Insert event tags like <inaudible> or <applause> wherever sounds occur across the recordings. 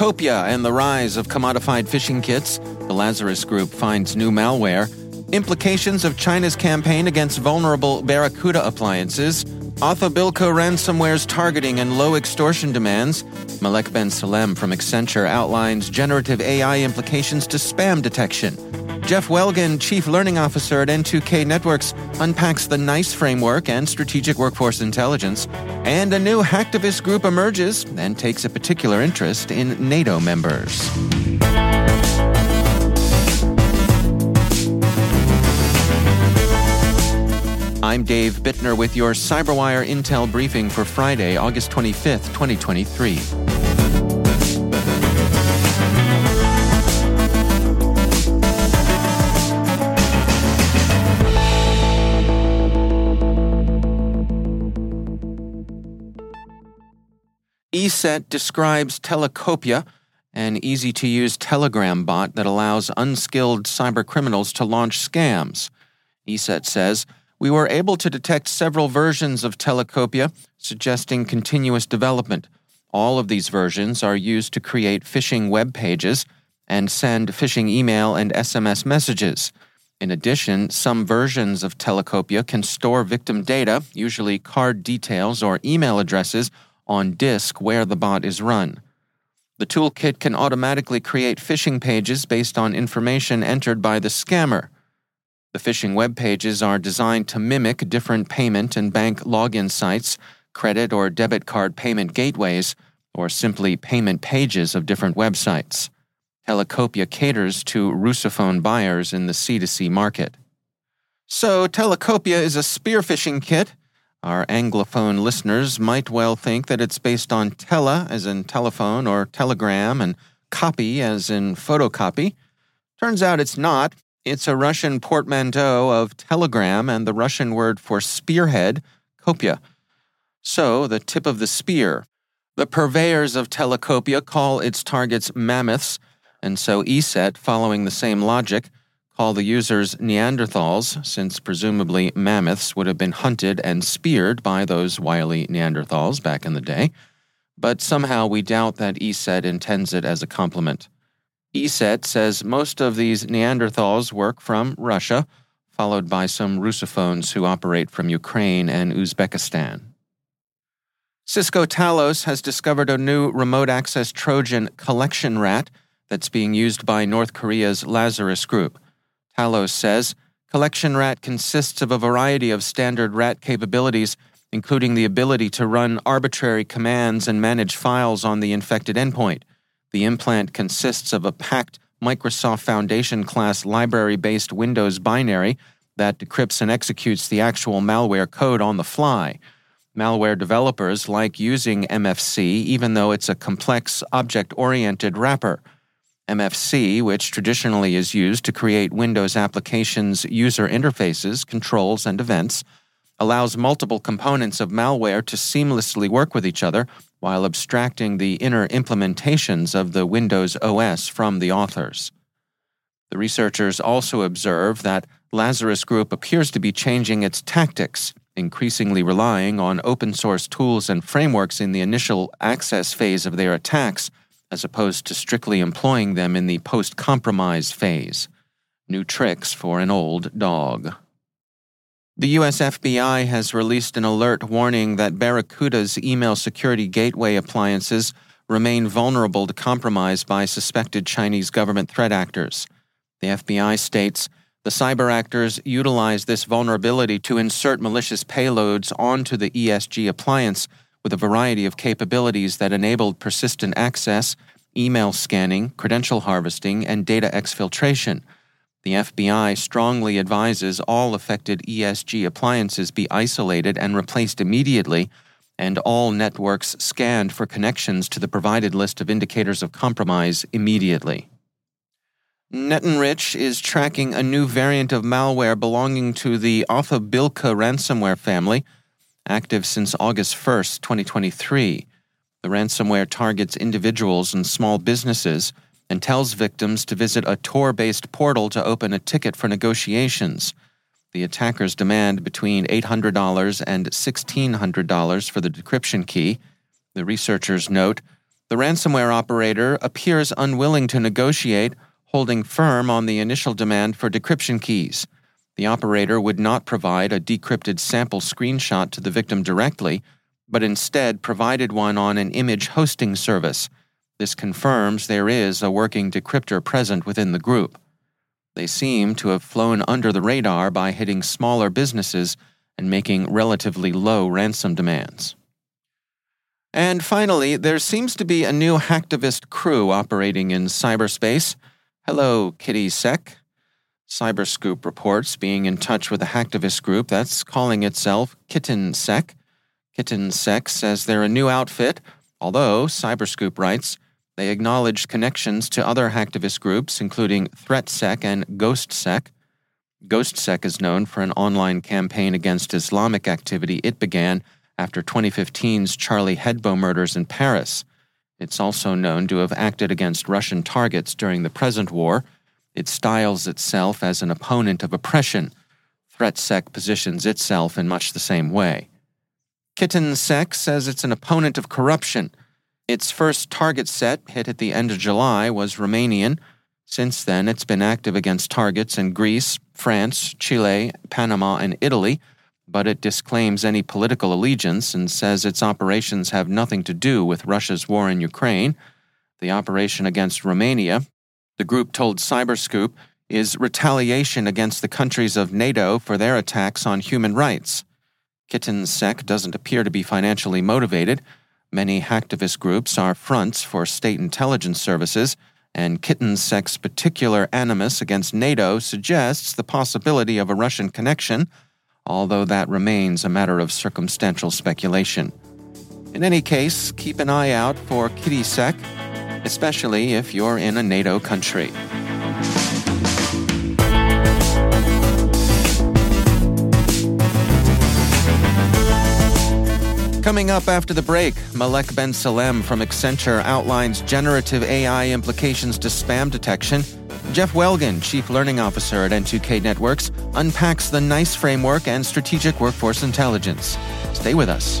Telekopye and the rise of commodified phishing kits. The Lazarus Group finds new malware. Implications of China's campaign against vulnerable Barracuda appliances. Bilko ransomware's targeting and low extortion demands. Malek Ben Salem from Accenture outlines generative AI implications to spam detection. Jeff Welgan, Chief Learning Officer at N2K Networks, unpacks the NICE framework and strategic workforce intelligence. And a new hacktivist group emerges and takes a particular interest in NATO members. I'm Dave Bittner with your CyberWire Intel briefing for Friday, August 25th, 2023. ESET describes Telekopye, an easy to use Telegram bot that allows unskilled cybercriminals to launch scams. ESET says, We were able to detect several versions of Telekopye, suggesting continuous development. All of these versions are used to create phishing web pages and send phishing email and SMS messages. In addition, some versions of Telekopye can store victim data, usually card details or email addresses, on disk where the bot is run. The toolkit can automatically create phishing pages based on information entered by the scammer. The phishing web pages are designed to mimic different payment and bank login sites, credit or debit card payment gateways, or simply payment pages of different websites. Telekopye caters to Russophone buyers in the C2C market. So, Telekopye is a spear phishing kit our Anglophone listeners might well think that it's based on tele, as in telephone or telegram, and copy, as in photocopy. Turns out it's not. It's a Russian portmanteau of telegram and the Russian word for spearhead, kopia. So, the tip of the spear. The purveyors of Telekopye call its targets mammoths, and so ESET, following the same logic, call the users Neanderthals, since presumably mammoths would have been hunted and speared by those wily Neanderthals back in the day. But somehow we doubt that ESET intends it as a compliment. ESET says most of these Neanderthals work from Russia, followed by some Russophones who operate from Ukraine and Uzbekistan. Cisco Talos has discovered a new remote access Trojan collection rat that's being used by North Korea's Lazarus Group. Talos says Collection Rat consists of a variety of standard rat capabilities, including the ability to run arbitrary commands and manage files on the infected endpoint. The implant consists of a packed Microsoft Foundation class library based Windows binary that decrypts and executes the actual malware code on the fly. Malware developers like using MFC, even though it's a complex object oriented wrapper. MFC, which traditionally is used to create Windows applications' user interfaces, controls, and events, allows multiple components of malware to seamlessly work with each other while abstracting the inner implementations of the Windows OS from the authors. The researchers also observe that Lazarus Group appears to be changing its tactics, increasingly relying on open source tools and frameworks in the initial access phase of their attacks, as opposed to strictly employing them in the post compromise phase. New tricks for an old dog. The US FBI has released an alert warning that Barracuda's email security gateway appliances remain vulnerable to compromise by suspected Chinese government threat actors. The FBI states the cyber actors utilize this vulnerability to insert malicious payloads onto the ESG appliance with a variety of capabilities that enabled persistent access, email scanning, credential harvesting, and data exfiltration. The FBI strongly advises all affected ESG appliances be isolated and replaced immediately, and all networks scanned for connections to the provided list of indicators of compromise immediately. NetEnrich is tracking a new variant of malware belonging to the Adhubllka ransomware family, active since August 1, 2023. The ransomware targets individuals and small businesses and tells victims to visit a Tor based portal to open a ticket for negotiations. The attackers demand between $800 and $1,600 for the decryption key. The researchers note the ransomware operator appears unwilling to negotiate holding firm on the initial demand for decryption keys. The operator would not provide a decrypted sample screenshot to the victim directly, but instead provided one on an image hosting service. This confirms there is a working decryptor present within the group. They seem to have flown under the radar by hitting smaller businesses and making relatively low ransom demands. And finally, there seems to be a new hacktivist crew operating in cyberspace. Hello, Kitty Sec. Cyberscoop reports being in touch with a hacktivist group that's calling itself Kitten Sec. Kitten Sec says they're a new outfit, although, Cyberscoop writes, they acknowledged connections to other hacktivist groups, including ThreatSec and GhostSec. GhostSec is known for an online campaign against Islamic activity it began after 2015's Charlie Hebdo murders in Paris. It's also known to have acted against Russian targets during the present war. It styles itself as an opponent of oppression. ThreatSec positions itself in much the same way. KittenSec says it's an opponent of corruption. Its first target set, hit at the end of July, was Romanian. Since then, it's been active against targets in Greece, France, Chile, Panama, and Italy but it disclaims any political allegiance and says its operations have nothing to do with Russia's war in Ukraine. The operation against Romania, the group told Cyberscoop, is retaliation against the countries of NATO for their attacks on human rights. Kitten Sec doesn't appear to be financially motivated. Many hacktivist groups are fronts for state intelligence services, and Kitten Sec's particular animus against NATO suggests the possibility of a Russian connection although that remains a matter of circumstantial speculation. In any case, keep an eye out for Kitty Sec, especially if you're in a NATO country. Coming up after the break, Malek Ben Salem from Accenture outlines generative AI implications to spam detection Jeff Welgan, Chief Learning Officer at N2K Networks, unpacks the NICE framework and strategic workforce intelligence. Stay with us.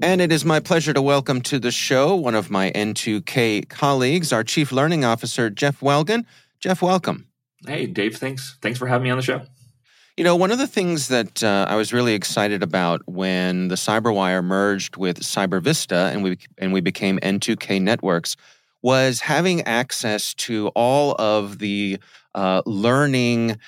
And it is my pleasure to welcome to the show one of my N2K colleagues, our Chief Learning Officer, Jeff Welgan. Jeff, welcome. Hey, Dave, thanks. Thanks for having me on the show. You know, one of the things that uh, I was really excited about when the CyberWire merged with CyberVista and we and we became N2K Networks was having access to all of the uh, learning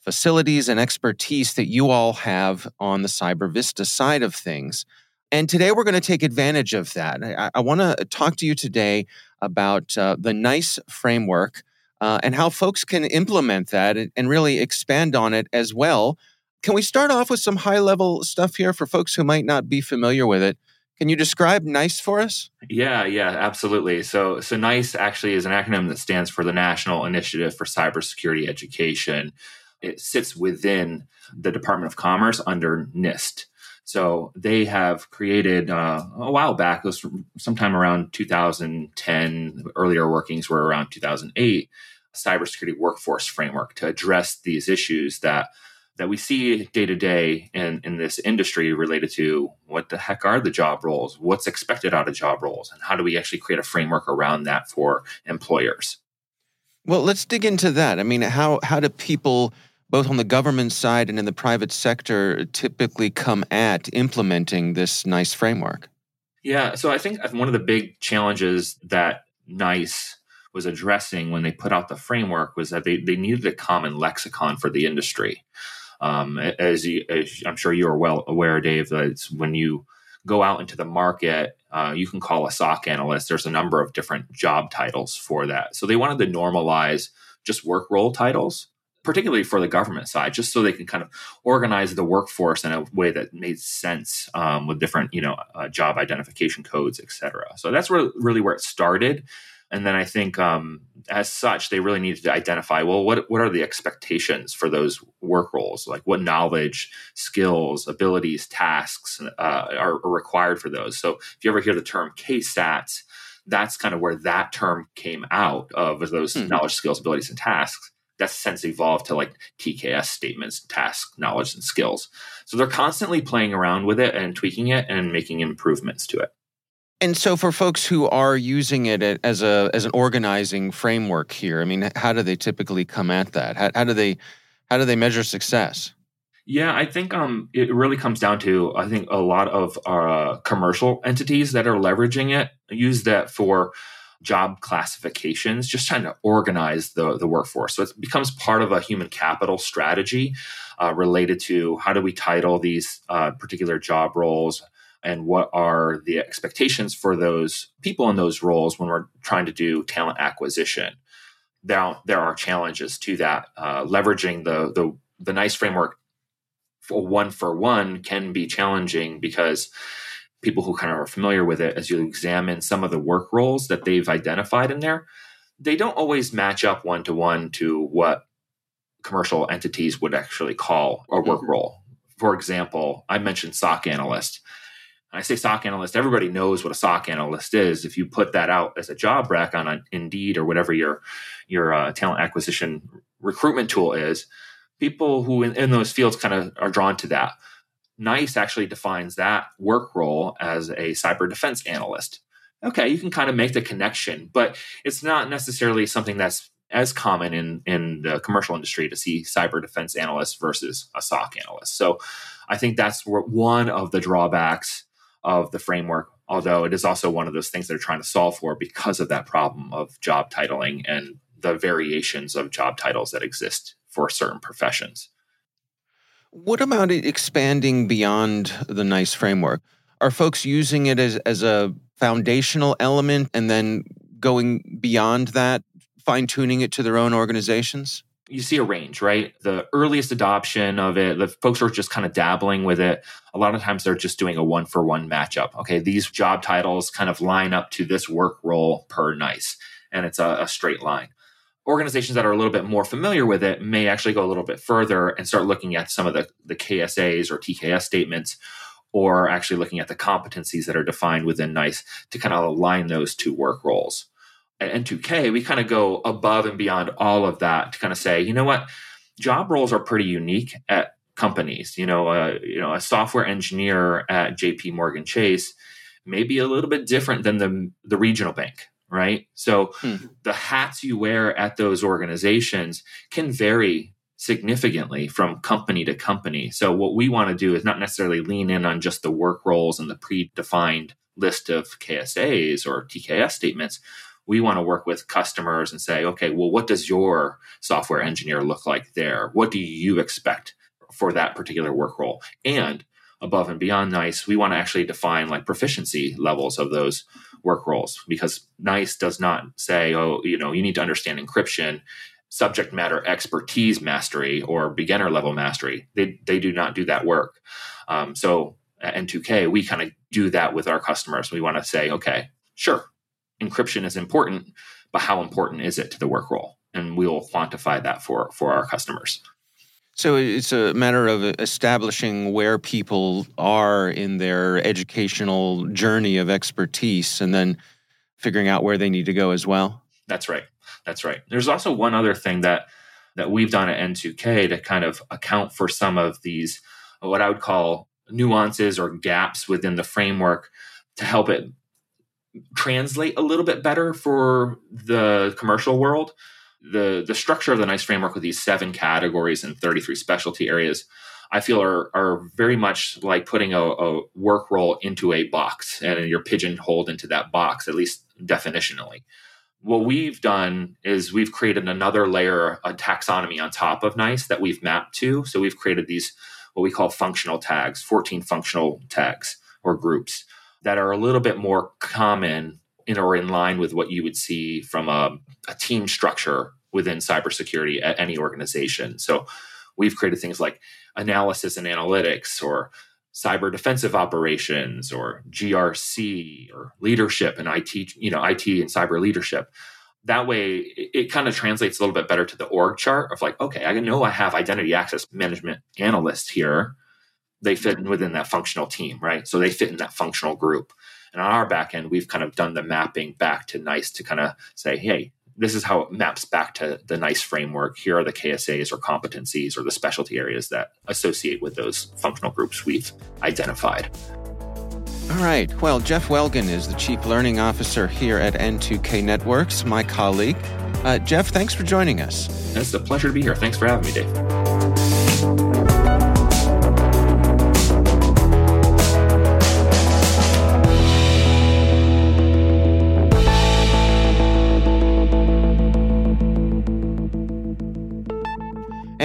facilities and expertise that you all have on the CyberVista side of things. And today we're going to take advantage of that. I, I want to talk to you today about uh, the NICE framework uh, and how folks can implement that and, really expand on it as well. Can we start off with some high level stuff here for folks who might not be familiar with it? Can you describe NICE for us? Yeah, yeah, absolutely. So, so NICE actually is an acronym that stands for the National Initiative for Cybersecurity Education. It sits within the Department of Commerce under NIST. So they have created uh, a while back, was sometime around 2010, earlier workings were around 2008, cybersecurity workforce framework to address these issues that that we see day to day in, in this industry related to what the heck are the job roles, what's expected out of job roles, and how do we actually create a framework around that for employers? Well, let's dig into that. I mean, how how do people both on the government side and in the private sector typically come at implementing this NICE framework? Yeah, so I think one of the big challenges that NICE was addressing when they put out the framework was that they, they needed a common lexicon for the industry. Um, as, you, as, I'm sure you are well aware, Dave, that when you go out into the market, uh, you can call a SOC analyst. There's a number of different job titles for that. So they wanted to normalize just work role titles particularly for the government side, just so they can kind of organize the workforce in a way that made sense um, with different, you know, uh, job identification codes, et cetera. So that's where, really where it started. And then I think, um, as such, they really needed to identify well, what what are the expectations for those work roles? Like, what knowledge, skills, abilities, tasks uh, are, are required for those? So, if you ever hear the term KSATs, that's kind of where that term came out of those mm-hmm. knowledge, skills, abilities, and tasks that's since evolved to like TKS statements, task, knowledge, and skills. So they're constantly playing around with it and tweaking it and making improvements to it. And so for folks who are using it as a as an organizing framework here, I mean, how do they typically come at that? How, how do they how do they measure success? Yeah, I think um, it really comes down to I think a lot of uh, commercial entities that are leveraging it use that for job classifications, just trying to organize the, the workforce. So it becomes part of a human capital strategy uh, related to how do we title these uh, particular job roles and what are the expectations for those people in those roles when we're trying to do talent acquisition. There, there are challenges to that. Uh, leveraging the, the, the NICE framework for one for one can be challenging because people who kind of are familiar with it, as you examine some of the work roles that they've identified in there, they don't always match up one to one to what commercial entities would actually call a work mm-hmm. role. For example, I mentioned SOC analyst. I say SOC analyst, everybody knows what a SOC analyst is. If you put that out as a job rec on an Indeed or whatever your your uh, talent acquisition recruitment tool is, people who in, in those fields kind of are drawn to that. NICE actually defines that work role as a cyber defense analyst. Okay, you can kind of make the connection, but it's not necessarily something that's as common in in the commercial industry to see cyber defense analysts versus a SOC analyst. So I think that's one of the drawbacks of the framework. Although it is also one of those things they're trying to solve for because of that problem of job titling and the variations of job titles that exist for certain professions. What about it expanding beyond the NICE framework? Are folks using it as, as a foundational element and then going beyond that, fine tuning it to their own organizations? You see a range, right? The earliest adoption of it, the folks are just kind of dabbling with it. A lot of times they're just doing a one for one matchup. Okay, these job titles kind of line up to this work role per NICE, and it's a, a straight line organizations that are a little bit more familiar with it may actually go a little bit further and start looking at some of the, the KSAs or TKS statements, or actually looking at the competencies that are defined within NICE to kind of align those two work roles. At N2K, we kind of go above and beyond all of that to kind of say, you know what, job roles are pretty unique at companies. You know, uh, you know, a software engineer at J.P. Morgan Chase may be a little bit different than the the regional bank right? So hmm. the hats you wear at those organizations can vary significantly from company to company. So what we want to do is not necessarily lean in on just the work roles and the predefined list of KSAs or TKS statements. We want to work with customers and say, okay, well, what does your software engineer look like there? What do you expect for that particular work role? And above and beyond NICE, we want to actually define like proficiency levels of those work roles because NICE does not say, oh, you know, you need to understand encryption, subject matter expertise mastery, or beginner level mastery. They, they do not do that work. Um, so at N2K, we kind of do that with our customers. We want to say, okay, sure, encryption is important, but how important is it to the work role? And we will quantify that for, for our customers. So it's a matter of establishing where people are in their educational journey of expertise and then figuring out where they need to go as well. That's right. That's right. There's also one other thing that that we've done at N2K to kind of account for some of these what I would call nuances or gaps within the framework to help it translate a little bit better for the commercial world the the structure of the NICE framework with these seven categories and 33 specialty areas i feel are are very much like putting a, a work role into a box and you're pigeonholed into that box at least definitionally. What we've done is we've created another layer a taxonomy on top of nice that we've mapped to. So we've created these what we call functional tags 14 functional tags or groups that are a little bit more common in or in line with what you would see from a, a team structure within cybersecurity at any organization. So we've created things like analysis and analytics or cyber defensive operations or GRC or leadership and IT, you know, IT and cyber leadership. That way it, it kind of translates a little bit better to the org chart of like, okay, I know I have identity access management analysts here. They fit in within that functional team, right? So they fit in that functional group. And on our back end, we've kind of done the mapping back to NICE to kind of say, hey, this is how it maps back to the NICE framework. Here are the KSAs or competencies or the specialty areas that associate with those functional groups we've identified. All right. Well, Jeff Welgan is the Chief Learning Officer here at N2K Networks, my colleague. Uh, Jeff, thanks for joining us. It's a pleasure to be here. Thanks for having me, Dave.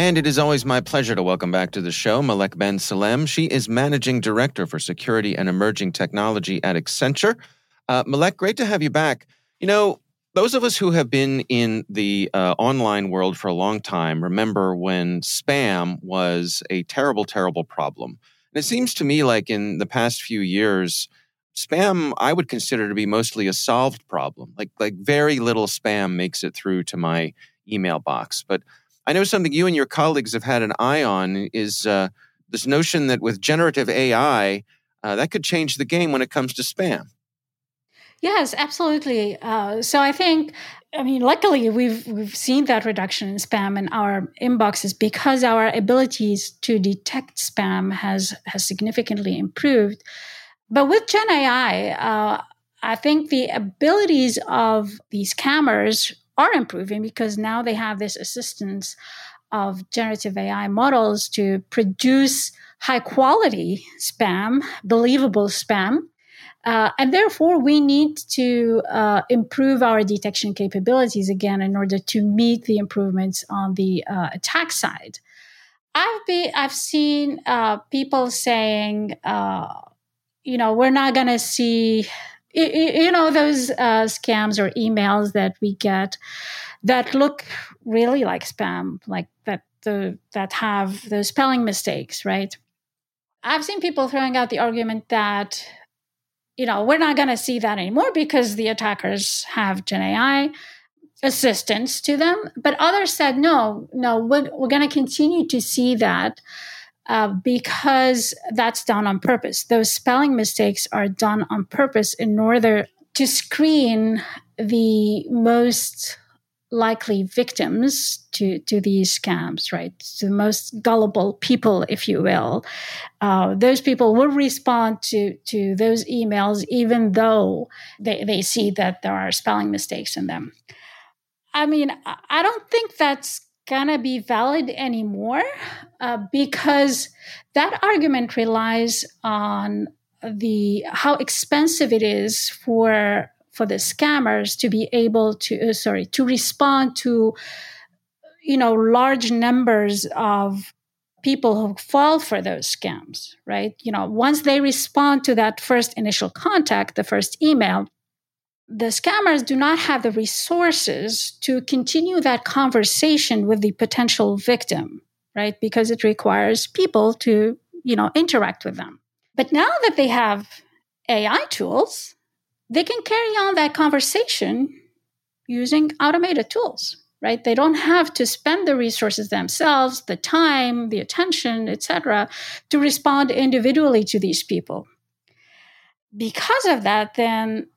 And it is always my pleasure to welcome back to the show Malek Ben Salem. She is Managing Director for Security and Emerging Technology at Accenture. Uh, Malek, great to have you back. You know, those of us who have been in the uh, online world for a long time remember when spam was a terrible, terrible problem. And it seems to me like in the past few years, spam I would consider to be mostly a solved problem. Like like very little spam makes it through to my email box. But I know something you and your colleagues have had an eye on is uh, this notion that with generative AI, uh, that could change the game when it comes to spam. Yes, absolutely. Uh, so I think, I mean, luckily we've we've seen that reduction in spam in our inboxes because our abilities to detect spam has has significantly improved. But with Gen AI, uh, I think the abilities of these scammers are improving because now they have this assistance of generative AI models to produce high quality spam, believable spam. Uh, and therefore, we need to uh, improve our detection capabilities again in order to meet the improvements on the uh, attack side. I've been, I've seen uh, people saying, uh, you know, we're not going to see, you, know, those uh, scams or emails that we get that look really like spam, like that the that have the spelling mistakes, right? I've seen people throwing out the argument that you know we're not going to see that anymore because the attackers have Gen AI assistance to them. But others said no, no, we're, we're going to continue to see that. Uh, because that's done on purpose. Those spelling mistakes are done on purpose in order to screen the most likely victims to, to these scams, right? The most gullible people, if you will. Uh, those people will respond to, to those emails even though they, they see that there are spelling mistakes in them. I mean, I don't think that's gonna be valid anymore uh, because that argument relies on the how expensive it is for for the scammers to be able to uh, sorry to respond to you know large numbers of people who fall for those scams right? You know once they respond to that first initial contact the first email the scammers do not have the resources to continue that conversation with the potential victim right? Because it requires people to you know interact with them. But now that they have ai tools they can carry on that conversation using automated tools right? They don't have to spend the resources themselves the time the attention etc to respond individually to these people. Because of that then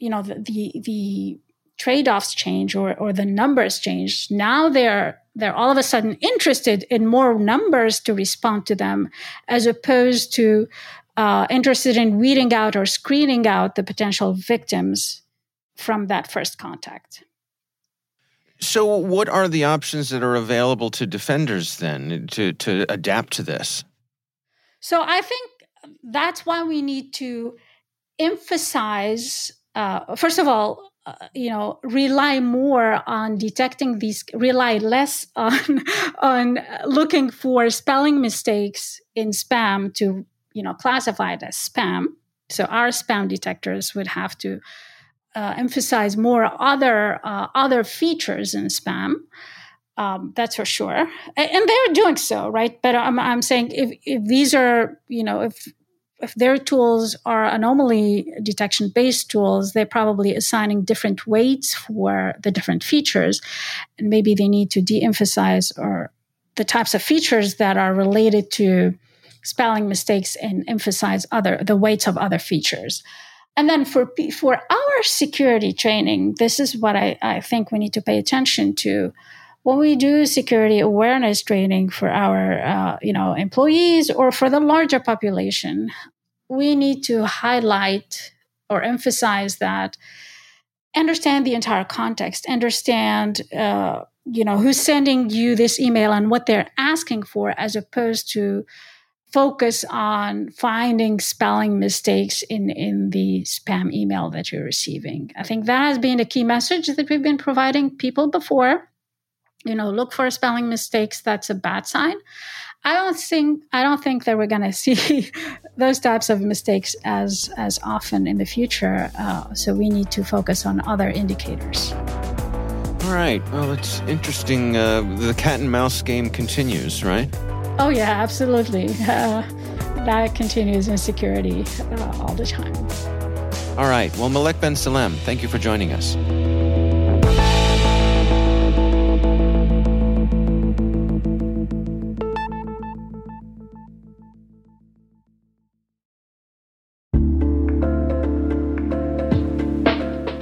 you know the the, the trade-offs change or, or the numbers change now they're they're all of a sudden interested in more numbers to respond to them as opposed to uh, interested in weeding out or screening out the potential victims from that first contact. So, what are the options that are available to defenders then to, to adapt to this? So, I think that's why we need to emphasize, uh, first of all, uh, you know, rely more on detecting these, rely less <laughs> on on looking for spelling mistakes in spam to you know classify it as spam. So our spam detectors would have to uh, emphasize more other uh, other features in spam. Um, that's for sure. And they're doing so right? But i'm, I'm saying if, if these are you know if if their tools are anomaly detection based tools, they're probably assigning different weights for the different features. And maybe they need to de emphasize or the types of features that are related to spelling mistakes and emphasize other the weights of other features. And then for for our security training, this is what I, I think we need to pay attention to. When we do security awareness training for our uh, you know employees or for the larger population, we need to highlight or emphasize that understand the entire context, understand uh, you know who's sending you this email and what they're asking for, as opposed to focus on finding spelling mistakes in, in the spam email that you're receiving. I think that has been a key message that we've been providing people before. You know, look for spelling mistakes. That's a bad sign. I don't think I don't think that we're going <laughs> to see those types of mistakes as as often in the future. Uh, so we need to focus on other indicators. All right. Well, it's interesting. Uh, the cat and mouse game continues, right? Oh, yeah, absolutely. Uh, <laughs> that continues in security uh, all the time. All right. Well, Malek Ben Salem, thank you for joining us.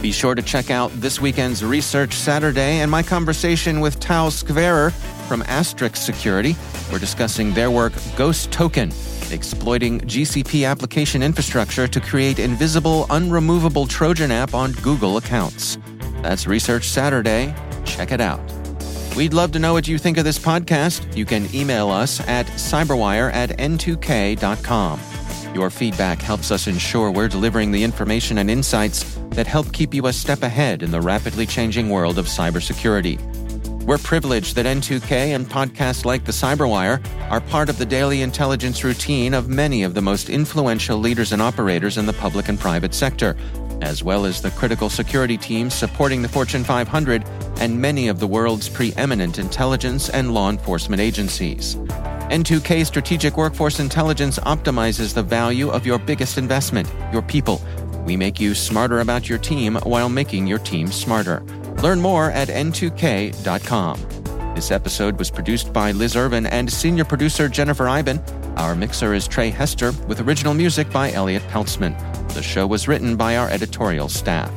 Be sure to check out this weekend's Research Saturday and my conversation with Tal Skverer from Astrix Security. We're discussing their work Ghost Token, exploiting GCP application infrastructure to create invisible, unremovable Trojan app on Google accounts. That's Research Saturday. Check it out. We'd love to know what you think of this podcast. You can email us at cyberwire at n2k.com. Your feedback helps us ensure we're delivering the information and insights that help keep you a step ahead in the rapidly changing world of cybersecurity. We're privileged that N2K and podcasts like The Cyberwire are part of the daily intelligence routine of many of the most influential leaders and operators in the public and private sector, as well as the critical security teams supporting the Fortune 500 and many of the world's preeminent intelligence and law enforcement agencies. N2K Strategic Workforce Intelligence optimizes the value of your biggest investment, your people. We make you smarter about your team while making your team smarter. Learn more at n2k.com. This episode was produced by Liz Irvin and senior producer Jennifer Eiben. Our mixer is Trey Hester, with original music by Elliot Peltzman. The show was written by our editorial staff.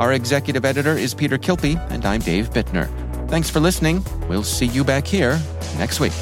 Our executive editor is Peter Kilpe, and I'm Dave Bittner. Thanks for listening. We'll see you back here next week.